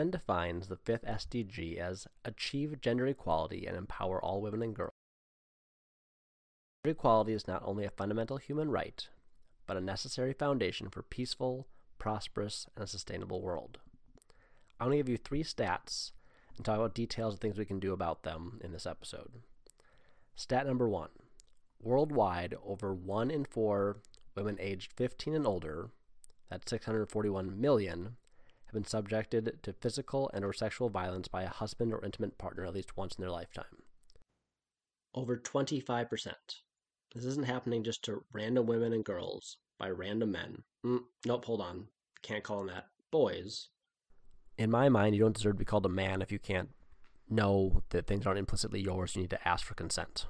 UN defines the fifth SDG as achieve gender equality and empower all women and girls. Gender equality is not only a fundamental human right, but a necessary foundation for peaceful, prosperous, and sustainable world. I'm going to give you three stats and talk about details of things we can do about them in this episode. Stat number one Worldwide, over one in four women aged 15 and older, that's 641 million, have been subjected to physical and or sexual violence by a husband or intimate partner at least once in their lifetime. Over 25%. This isn't happening just to random women and girls by random men. Mm, nope, hold on. Can't call them that. Boys. In my mind, you don't deserve to be called a man if you can't know that things aren't implicitly yours. You need to ask for consent.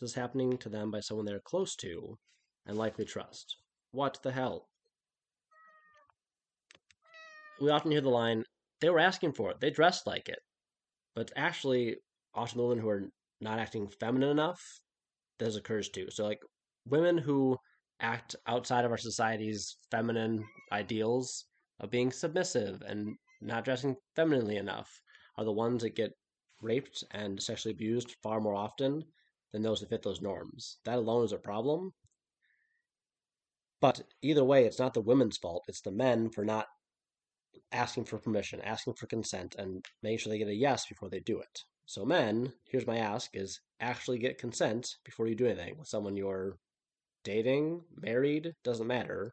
This is happening to them by someone they're close to and likely trust. What the hell? We often hear the line, they were asking for it, they dressed like it. But actually, often the women who are not acting feminine enough, this occurs too. So, like, women who act outside of our society's feminine ideals of being submissive and not dressing femininely enough are the ones that get raped and sexually abused far more often than those that fit those norms. That alone is a problem. But either way, it's not the women's fault. It's the men for not asking for permission, asking for consent, and making sure they get a yes before they do it. So men, here's my ask is actually get consent before you do anything with someone you're dating, married, doesn't matter.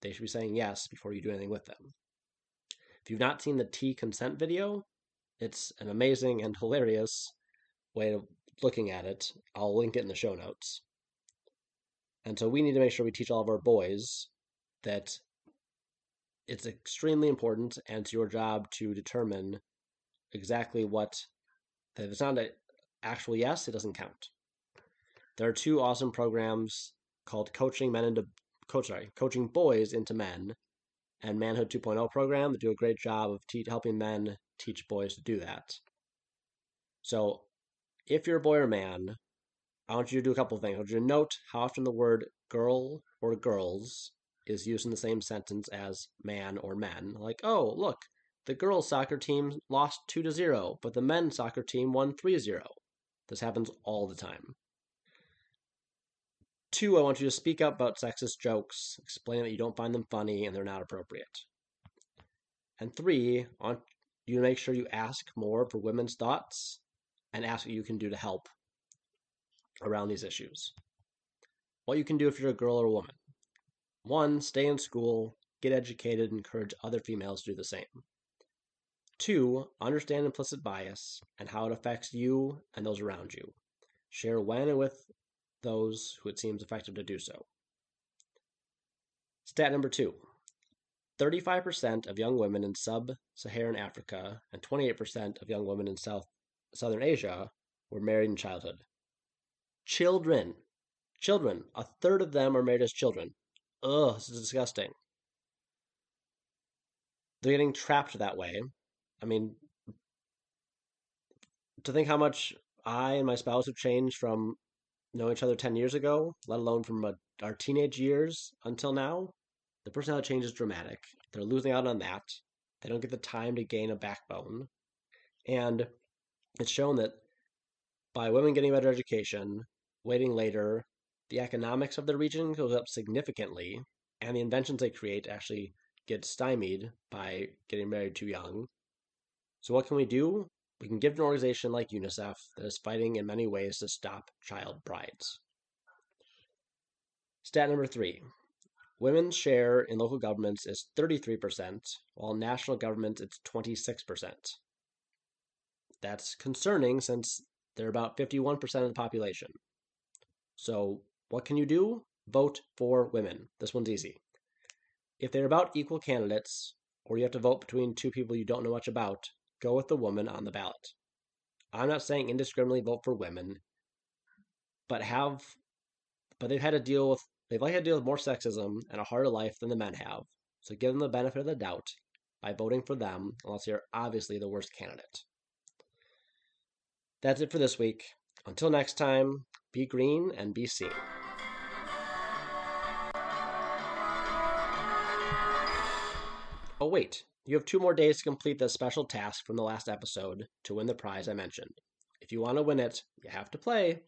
They should be saying yes before you do anything with them. If you've not seen the Tea consent video, it's an amazing and hilarious way of looking at it. I'll link it in the show notes. And so we need to make sure we teach all of our boys that it's extremely important and it's your job to determine exactly what if it's not an actual yes, it doesn't count. There are two awesome programs called Coaching Men into Coach sorry, Coaching Boys into Men and Manhood 2.0 program that do a great job of te- helping men teach boys to do that. So, if you're a boy or man, I want you to do a couple things. I want you to note how often the word girl or girls is used in the same sentence as man or men. Like, oh, look, the girls' soccer team lost 2 to 0, but the men's soccer team won 3 0. This happens all the time. Two, I want you to speak up about sexist jokes, explain that you don't find them funny and they're not appropriate. And three, I want you to make sure you ask more for women's thoughts and ask what you can do to help around these issues. What you can do if you're a girl or a woman. One, stay in school, get educated, and encourage other females to do the same. Two, understand implicit bias and how it affects you and those around you. Share when and with those who it seems effective to do so. Stat number two 35% of young women in sub Saharan Africa and 28% of young women in South Southern Asia were married in childhood. Children. Children. A third of them are married as children. Ugh, this is disgusting. They're getting trapped that way. I mean, to think how much I and my spouse have changed from knowing each other 10 years ago, let alone from a, our teenage years until now, the personality change is dramatic. They're losing out on that. They don't get the time to gain a backbone. And it's shown that by women getting better education, waiting later, the economics of the region goes up significantly, and the inventions they create actually get stymied by getting married too young. So, what can we do? We can give an organization like UNICEF that is fighting in many ways to stop child brides. Stat number three women's share in local governments is 33%, while national governments it's 26%. That's concerning since they're about 51% of the population. So, what can you do? Vote for women. This one's easy. If they're about equal candidates, or you have to vote between two people you don't know much about, go with the woman on the ballot. I'm not saying indiscriminately vote for women, but have but they've had to deal with they've had to deal with more sexism and a harder life than the men have. So give them the benefit of the doubt by voting for them unless you're obviously the worst candidate. That's it for this week. Until next time, be green and be seen. Oh, wait, You have two more days to complete the special task from the last episode to win the prize I mentioned. If you want to win it, you have to play.